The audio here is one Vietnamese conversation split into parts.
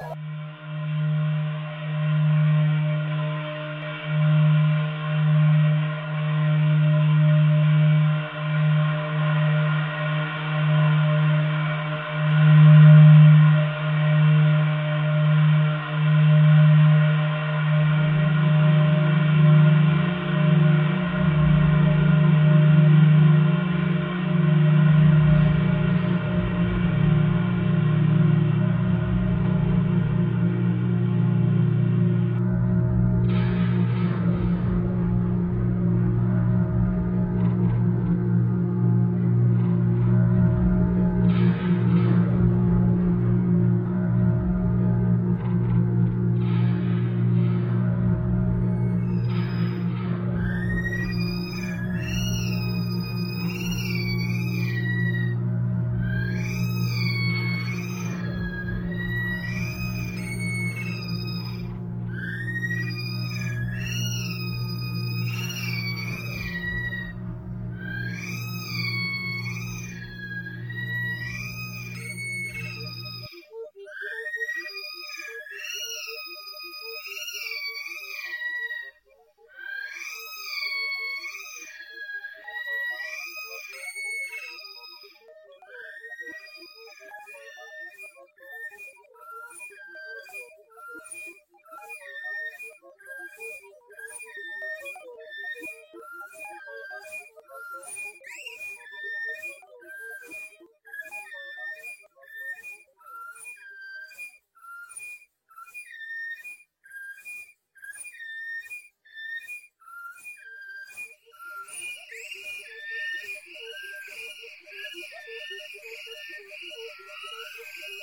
Bye.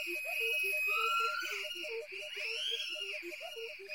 Thank you.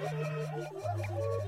Thank you.